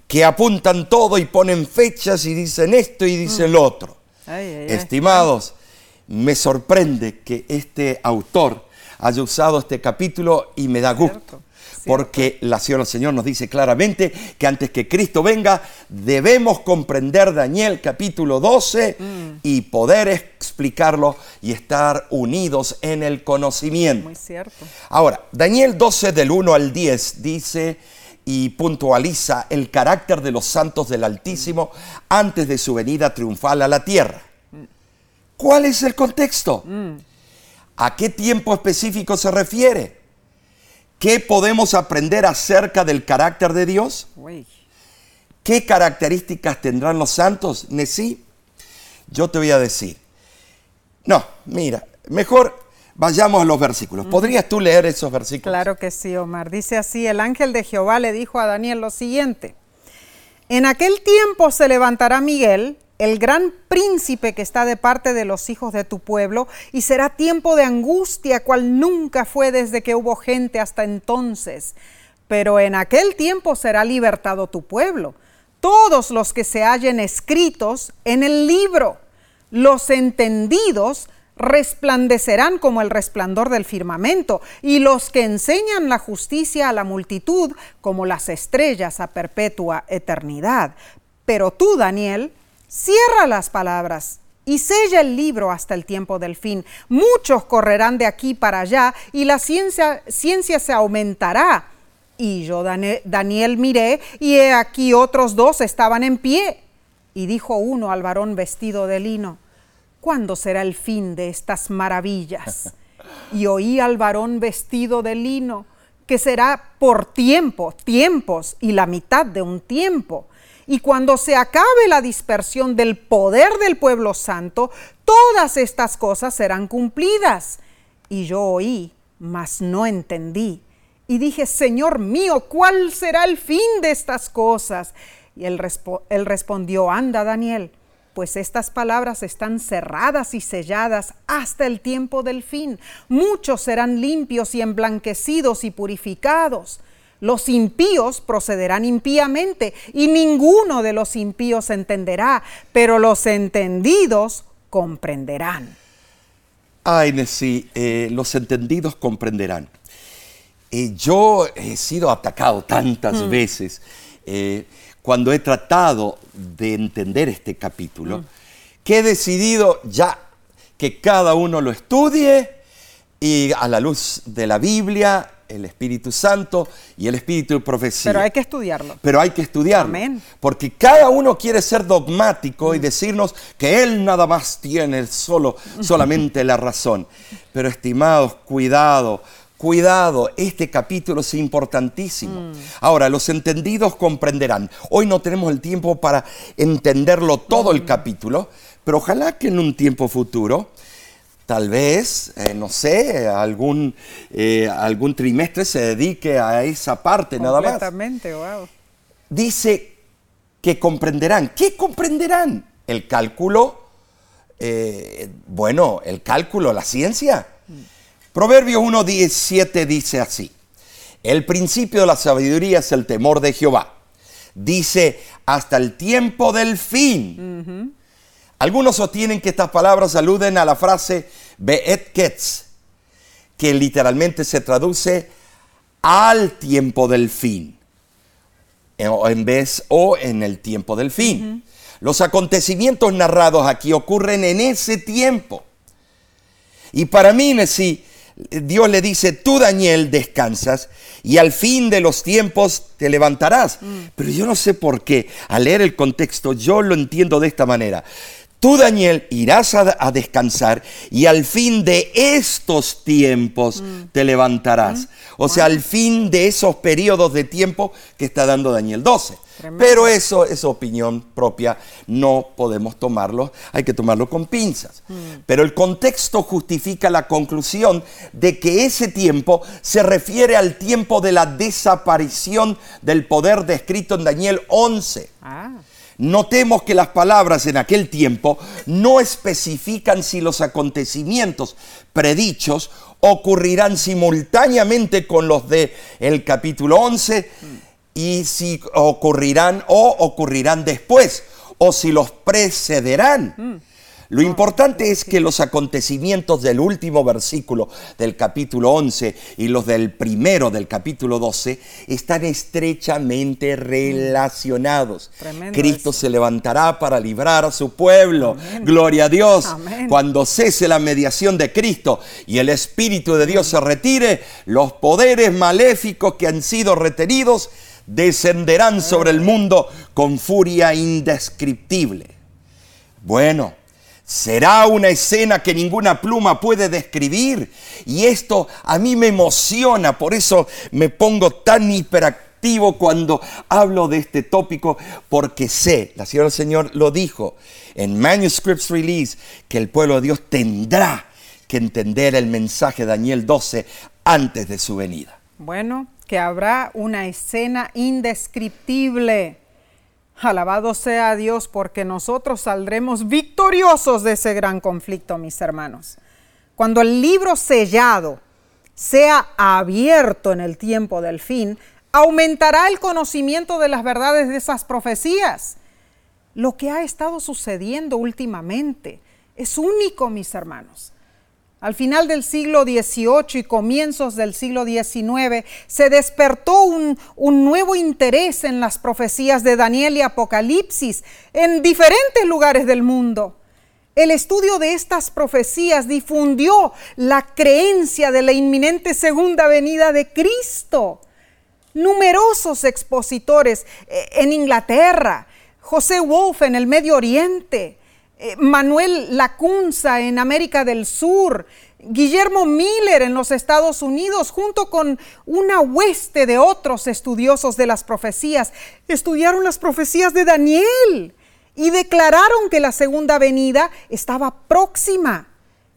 que apuntan todo y ponen fechas y dicen esto y dicen lo otro. Estimados, me sorprende que este autor haya usado este capítulo y me da gusto. Porque la Señora Señor nos dice claramente que antes que Cristo venga debemos comprender Daniel capítulo 12 mm. y poder explicarlo y estar unidos en el conocimiento. Muy cierto. Ahora, Daniel 12 del 1 al 10 dice y puntualiza el carácter de los santos del Altísimo antes de su venida triunfal a la tierra. Mm. ¿Cuál es el contexto? Mm. ¿A qué tiempo específico se refiere? ¿Qué podemos aprender acerca del carácter de Dios? ¿Qué características tendrán los santos? Nesí, yo te voy a decir. No, mira, mejor vayamos a los versículos. ¿Podrías tú leer esos versículos? Claro que sí, Omar. Dice así, el ángel de Jehová le dijo a Daniel lo siguiente. En aquel tiempo se levantará Miguel, el gran príncipe que está de parte de los hijos de tu pueblo, y será tiempo de angustia cual nunca fue desde que hubo gente hasta entonces. Pero en aquel tiempo será libertado tu pueblo, todos los que se hallen escritos en el libro, los entendidos resplandecerán como el resplandor del firmamento, y los que enseñan la justicia a la multitud como las estrellas a perpetua eternidad. Pero tú, Daniel, Cierra las palabras y sella el libro hasta el tiempo del fin. Muchos correrán de aquí para allá y la ciencia, ciencia se aumentará. Y yo, Daniel, miré y he aquí otros dos estaban en pie. Y dijo uno al varón vestido de lino, ¿cuándo será el fin de estas maravillas? Y oí al varón vestido de lino, que será por tiempo, tiempos y la mitad de un tiempo y cuando se acabe la dispersión del poder del pueblo santo, todas estas cosas serán cumplidas. Y yo oí, mas no entendí. Y dije, Señor mío, ¿cuál será el fin de estas cosas? Y él, él respondió, anda Daniel, pues estas palabras están cerradas y selladas hasta el tiempo del fin. Muchos serán limpios y emblanquecidos y purificados los impíos procederán impíamente y ninguno de los impíos entenderá, pero los entendidos comprenderán. Ay, sí, eh, los entendidos comprenderán. Eh, yo he sido atacado tantas mm. veces eh, cuando he tratado de entender este capítulo, mm. que he decidido ya que cada uno lo estudie y a la luz de la Biblia el Espíritu Santo y el Espíritu de profecía. Pero hay que estudiarlo. Pero hay que estudiarlo. Amén. Porque cada uno quiere ser dogmático y decirnos que Él nada más tiene solo, solamente la razón. Pero estimados, cuidado, Cuidado, este capítulo es importantísimo. Mm. Ahora, los entendidos comprenderán. Hoy no tenemos el tiempo para entenderlo todo el mm. capítulo, pero ojalá que en un tiempo futuro tal vez, eh, no sé, algún, eh, algún trimestre se dedique a esa parte nada más. Completamente, wow. Dice que comprenderán. ¿Qué comprenderán? El cálculo, eh, bueno, el cálculo, la ciencia. Proverbios 1.17 dice así. El principio de la sabiduría es el temor de Jehová. Dice, hasta el tiempo del fin. Algunos sostienen que estas palabras aluden a la frase Be'et Ketz, que literalmente se traduce al tiempo del fin, en vez o en el tiempo del fin. Los acontecimientos narrados aquí ocurren en ese tiempo. Y para mí, si Dios le dice, tú Daniel descansas y al fin de los tiempos te levantarás. Pero yo no sé por qué, al leer el contexto, yo lo entiendo de esta manera. Tú, Daniel, irás a, descansar y al fin de estos tiempos mm. te levantarás. Mm. O sea, al fin de esos periodos de tiempo que está dando Daniel 12. Pero eso es opinión propia, no podemos tomarlo, hay que tomarlo con pinzas. Mm. Pero el contexto justifica la conclusión de que ese tiempo se refiere al tiempo de la desaparición del poder descrito en Daniel 11. Ah. Notemos que las palabras en aquel tiempo no especifican si los acontecimientos predichos ocurrirán simultáneamente con los de el capítulo 11 y si ocurrirán o ocurrirán después o si los precederán. Mm. Lo importante es que los acontecimientos del último versículo del capítulo 11 y los del primero del capítulo 12 están estrechamente relacionados. Cristo se levantará para librar a su pueblo. Gloria a Dios. Cuando cese la mediación de Cristo y el Espíritu de Dios se retire, los poderes maléficos que han sido retenidos descenderán sobre el mundo con furia indescriptible. Bueno, Será una escena que ninguna pluma puede describir. Y esto a mí me emociona, por eso me pongo tan hiperactivo cuando hablo de este tópico, porque sé, la Señora del Señor lo dijo en Manuscripts Release, que el pueblo de Dios tendrá que entender el mensaje de Daniel 12 antes de su venida. Bueno, que habrá una escena indescriptible Alabado sea Dios porque nosotros saldremos victoriosos de ese gran conflicto, mis hermanos. Cuando el libro sellado sea abierto en el tiempo del fin, aumentará el conocimiento de las verdades de esas profecías. Lo que ha estado sucediendo últimamente es único, mis hermanos. Al final del siglo XVIII y comienzos del siglo XIX se despertó un, nuevo interés en las profecías de Daniel y Apocalipsis en diferentes lugares del mundo. El estudio de estas profecías difundió la creencia de la inminente segunda venida de Cristo. Numerosos expositores eh, en Inglaterra, José Wolf en el Medio Oriente, eh, Manuel Lacunza en América del Sur, Guillermo Miller en los Estados Unidos, junto con una hueste de otros estudiosos de las profecías, estudiaron las profecías de Daniel y declararon que la segunda venida estaba próxima.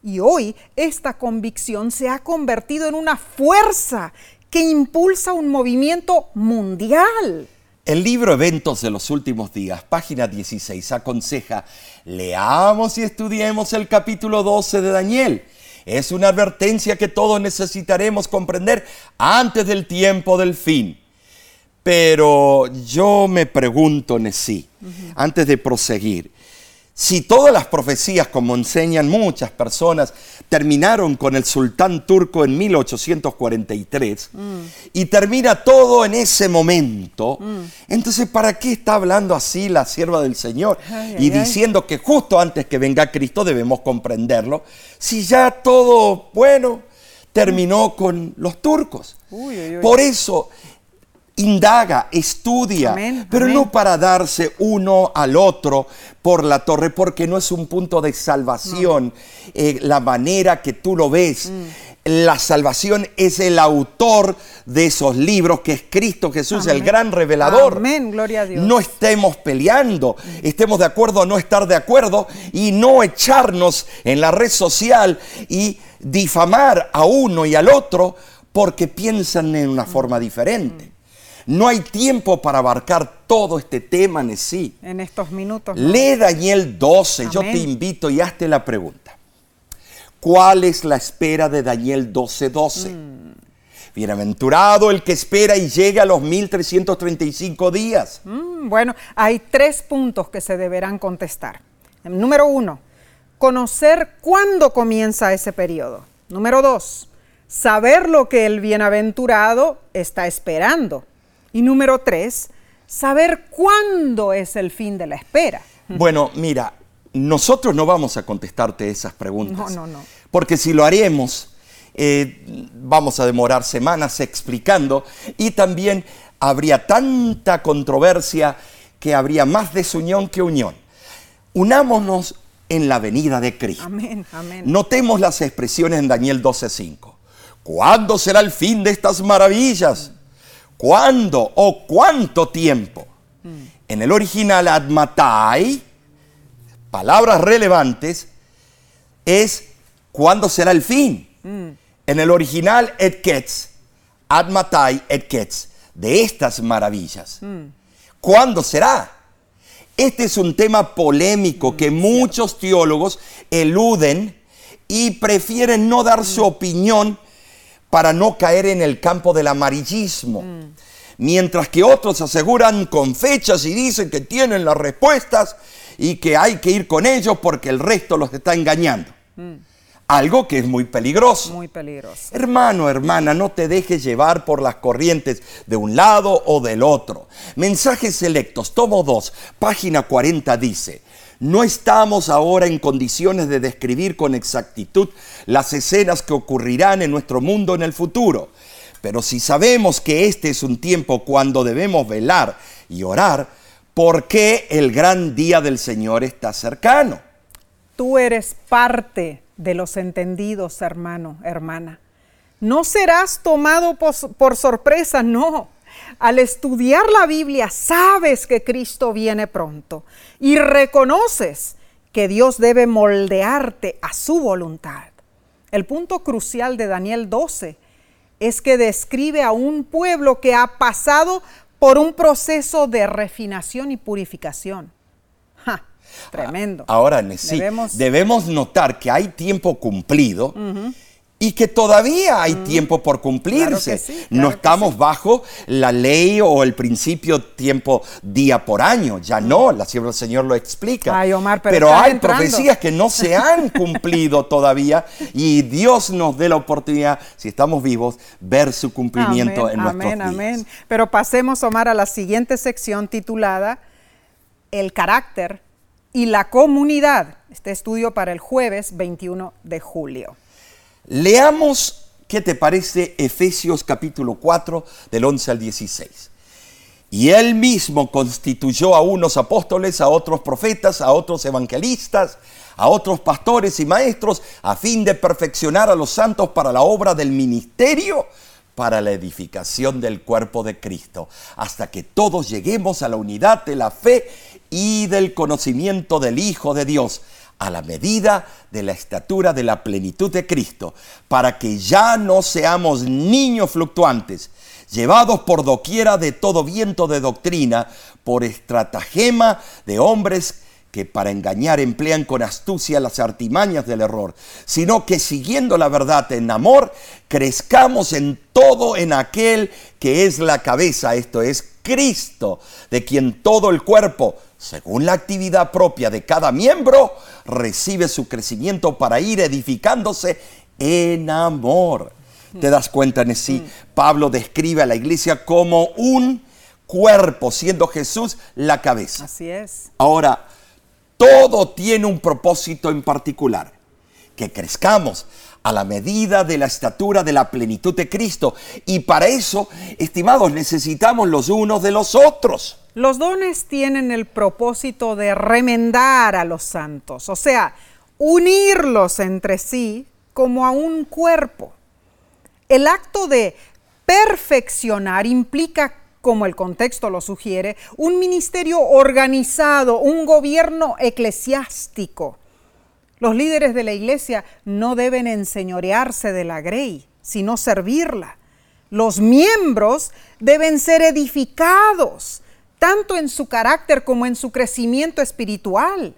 Y hoy esta convicción se ha convertido en una fuerza que impulsa un movimiento mundial. El libro Eventos de los Últimos Días, página 16, aconseja, leamos y estudiemos el capítulo 12 de Daniel. Es una advertencia que todos necesitaremos comprender antes del tiempo del fin. Pero yo me pregunto, Nesí, antes de proseguir, si todas las profecías, como enseñan muchas personas, terminaron con el sultán turco en 1843 mm. y termina todo en ese momento, mm. entonces ¿para qué está hablando así la sierva del Señor? y diciendo que justo antes que venga Cristo debemos comprenderlo, si ya todo, bueno, terminó con los turcos. Por eso indaga, estudia, Amén, pero amén. no para darse uno al otro por la torre, porque no es un punto de salvación eh, la manera que tú lo ves. Mm. La salvación es el autor de esos libros, que es Cristo Jesús, el gran revelador. Amén, gloria a Dios. No estemos peleando, estemos de acuerdo o no estar de acuerdo y no echarnos en la red social y difamar a uno y al otro porque piensan en una forma diferente. No hay tiempo para abarcar todo este tema en sí. En estos minutos. ¿no? Lee Daniel 12, yo te invito y hazte la pregunta. ¿Cuál es la espera de Daniel 12, 12? Mm. Bienaventurado el que espera y llega a los 1335 días. Mm, Bueno, hay tres puntos que se deberán contestar. Número uno, conocer cuándo comienza ese periodo. Número dos, saber lo que el bienaventurado está esperando. Y número tres, saber cuándo es el fin de la espera. Bueno, mira, nosotros no vamos a contestarte esas preguntas. No, no, no. Porque si lo haremos, eh, vamos a demorar semanas explicando y también habría tanta controversia que habría más desunión que unión. Unámonos en la venida de Cristo. Amén, amén. Notemos las expresiones en Daniel 12:5. ¿Cuándo será el fin de estas maravillas? ¿Cuándo o cuánto tiempo? En el original admatai, palabras relevantes, es ¿cuándo será el fin? En el original et ketz, admatai et ketz, de estas maravillas. ¿Cuándo será? Este es un tema polémico que muchos teólogos eluden y prefieren no dar su opinión para no caer en el campo del amarillismo. Mientras que otros aseguran con fechas y dicen que tienen las respuestas y que hay que ir con ellos porque el resto los está engañando. Algo que es muy peligroso. Muy peligroso. Hermano, hermana, no te dejes llevar por las corrientes de un lado o del otro. Mensajes selectos, tomo 2, página 40 dice, no estamos ahora en condiciones de describir con exactitud las escenas que ocurrirán en nuestro mundo en el futuro. Pero si sabemos que este es un tiempo cuando debemos velar y orar, ¿por qué el gran día del Señor está cercano? Tú eres parte de los entendidos, hermano, hermana. No serás tomado por sorpresa, no. Al estudiar la Biblia sabes que Cristo viene pronto y reconoces que Dios debe moldearte a su voluntad. El punto crucial de Daniel 12 es que describe a un pueblo que ha pasado por un proceso de refinación y purificación. Ja, tremendo. Ahora, sí, Debemos- debemos, notar que hay tiempo cumplido y que todavía hay tiempo por cumplirse. Claro que sí, no claro estamos sí. bajo la ley o el principio tiempo día por año. Ya no, la sierva del Señor lo explica. Ay, Omar, pero estás hay entrando. profecías que no se han cumplido todavía y Dios nos dé la oportunidad, si estamos vivos, ver su cumplimiento Amén, en nuestros amén, días. amén. Pero pasemos, Omar, a la siguiente sección titulada El carácter y la comunidad. Este estudio para el jueves 21 de julio. Leamos, ¿qué te parece? Efesios capítulo 4, del 11 al 16. Y él mismo constituyó a unos apóstoles, a otros profetas, a otros evangelistas, a otros pastores y maestros, a fin de perfeccionar a los santos para la obra del ministerio, para la edificación del cuerpo de Cristo, hasta que todos lleguemos a la unidad de la fe y del conocimiento del Hijo de Dios, a la medida de la estatura de la plenitud de Cristo, para que ya no seamos niños fluctuantes, llevados por doquiera de todo viento de doctrina, por estratagema de hombres que para engañar emplean con astucia las artimañas del error, sino que siguiendo la verdad en amor, crezcamos en todo en aquel que es la cabeza, esto es Cristo, de quien todo el cuerpo, según la actividad propia de cada miembro, recibe su crecimiento para ir edificándose en amor. ¿Te das cuenta, Nesí? Pablo describe a la iglesia como un cuerpo, siendo Jesús la cabeza. Así es. Ahora, todo tiene un propósito en particular, que crezcamos a la medida de la estatura de la plenitud de Cristo. Y para eso, estimados, necesitamos los unos de los otros. Los dones tienen el propósito de remendar a los santos, o sea, unirlos entre sí como a un cuerpo. El acto de perfeccionar implica, como el contexto lo sugiere, un ministerio organizado, un gobierno eclesiástico. Los líderes de la iglesia no deben enseñorearse de la grey, sino servirla. Los miembros deben ser edificados, tanto en su carácter como en su crecimiento espiritual.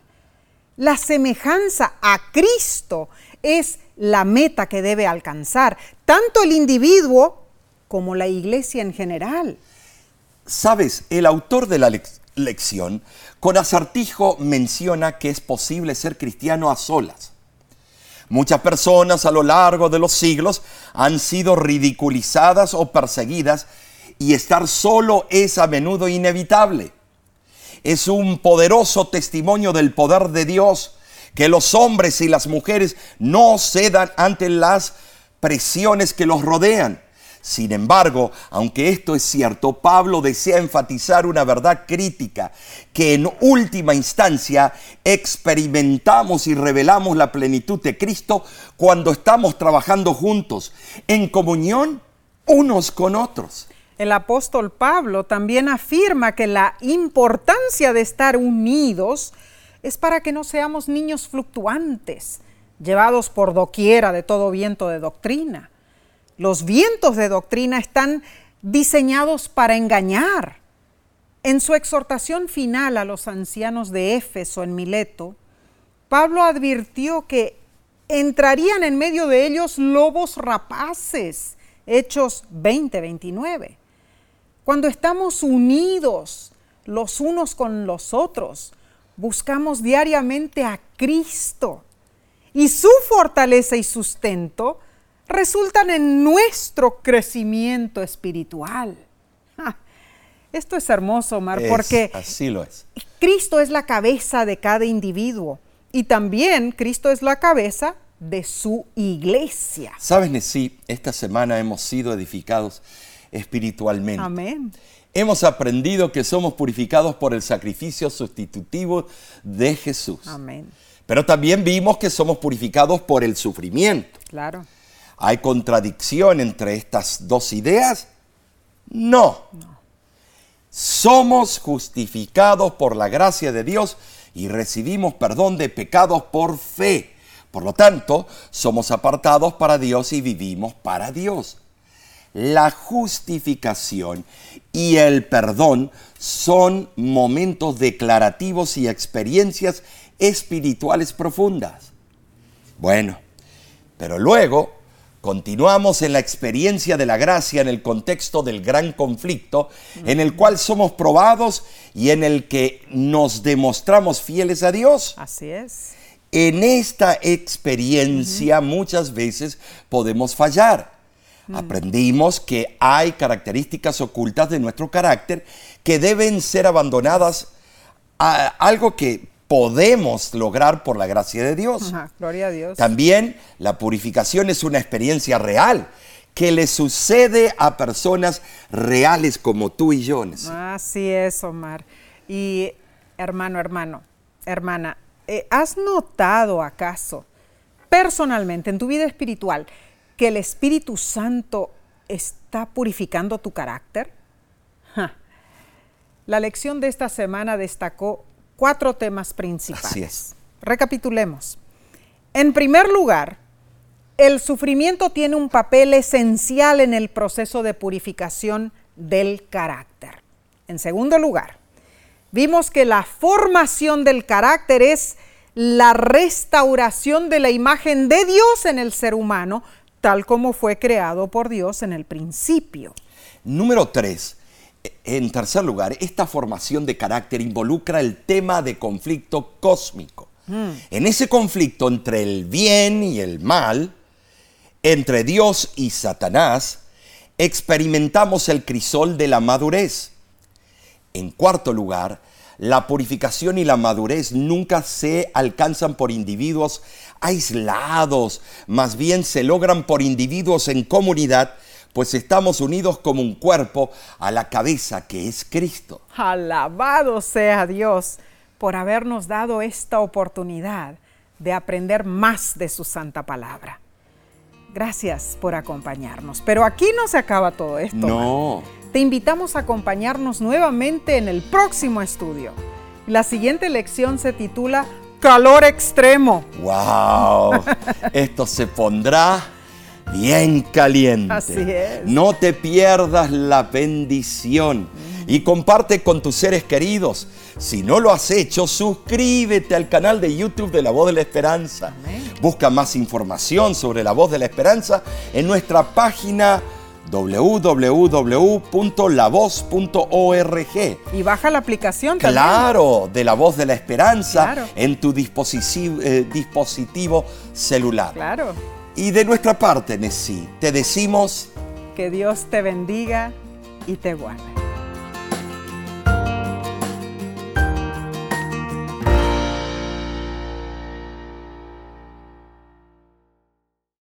La semejanza a Cristo es la meta que debe alcanzar tanto el individuo como la iglesia en general. Sabes, el autor de la lección con acertijo menciona que es posible ser cristiano a solas. Muchas personas a lo largo de los siglos han sido ridiculizadas o perseguidas y estar solo es a menudo inevitable. Es un poderoso testimonio del poder de Dios que los hombres y las mujeres no cedan ante las presiones que los rodean. Sin embargo, aunque esto es cierto, Pablo desea enfatizar una verdad crítica, que en última instancia experimentamos y revelamos la plenitud de Cristo cuando estamos trabajando juntos, en comunión unos con otros. El apóstol Pablo también afirma que la importancia de estar unidos es para que no seamos niños fluctuantes, llevados por doquiera de todo viento de doctrina. Los vientos de doctrina están diseñados para engañar. En su exhortación final a los ancianos de Éfeso en Mileto, Pablo advirtió que entrarían en medio de ellos lobos rapaces, Hechos 20:29. Cuando estamos unidos los unos con los otros, buscamos diariamente a Cristo y su fortaleza y sustento resultan en nuestro crecimiento espiritual. Esto es hermoso, Omar, porque así lo es. Cristo es la cabeza de cada individuo y también Cristo es la cabeza de su iglesia. Sabes, Nesí, esta semana hemos sido edificados espiritualmente. Amén. Hemos aprendido que somos purificados por el sacrificio sustitutivo de Jesús. Amén. Pero también vimos que somos purificados por el sufrimiento. Claro. ¿Hay contradicción entre estas dos ideas? No. Somos justificados por la gracia de Dios y recibimos perdón de pecados por fe. Por lo tanto, somos apartados para Dios y vivimos para Dios la justificación y el perdón son momentos declarativos y experiencias espirituales profundas. Bueno, pero luego continuamos en la experiencia de la gracia en el contexto del gran conflicto en el cual somos probados y en el que nos demostramos fieles a Dios. Así es. En esta experiencia muchas veces podemos fallar Mm. Aprendimos que hay características ocultas de nuestro carácter que deben ser abandonadas a algo que podemos lograr por la gracia de Dios. gloria a Dios. También la purificación es una experiencia real que le sucede a personas reales como tú y yo. Así es, Omar. Y hermano, hermano, hermana, eh, ¿has notado acaso personalmente en tu vida espiritual que el Espíritu Santo está purificando tu carácter? La lección de esta semana destacó cuatro temas principales. Así es. Recapitulemos. En primer lugar, el sufrimiento tiene un papel esencial en el proceso de purificación del carácter. En segundo lugar, vimos que la formación del carácter es la restauración de la imagen de Dios en el ser humano tal como fue creado por Dios en el principio. Número tres, en tercer lugar, esta formación de carácter involucra el tema de conflicto cósmico. Mm. En ese conflicto entre el bien y el mal, entre Dios y Satanás, experimentamos el crisol de la madurez. En cuarto lugar, la purificación y la madurez nunca se alcanzan por individuos aislados, más bien se logran por individuos en comunidad, pues estamos unidos como un cuerpo a la cabeza que es Cristo. Alabado sea Dios por habernos dado esta oportunidad de aprender más de su santa palabra. Gracias por acompañarnos. Pero aquí no se acaba todo esto. No. Te invitamos a acompañarnos nuevamente en el próximo estudio. La siguiente lección se titula Calor extremo. ¡Wow! Esto se pondrá bien caliente. Así es. No te pierdas la bendición y comparte con tus seres queridos. Si no lo has hecho, suscríbete al canal de YouTube de La Voz de la Esperanza. Amén. Busca más información sobre La Voz de la Esperanza en nuestra página www.lavoz.org. Y baja la aplicación también. Claro, de La Voz de la Esperanza Claro. en tu dispositivo, eh, dispositivo celular. Claro. Y de nuestra parte, Nessie, te decimos Que Dios te bendiga y te guarde.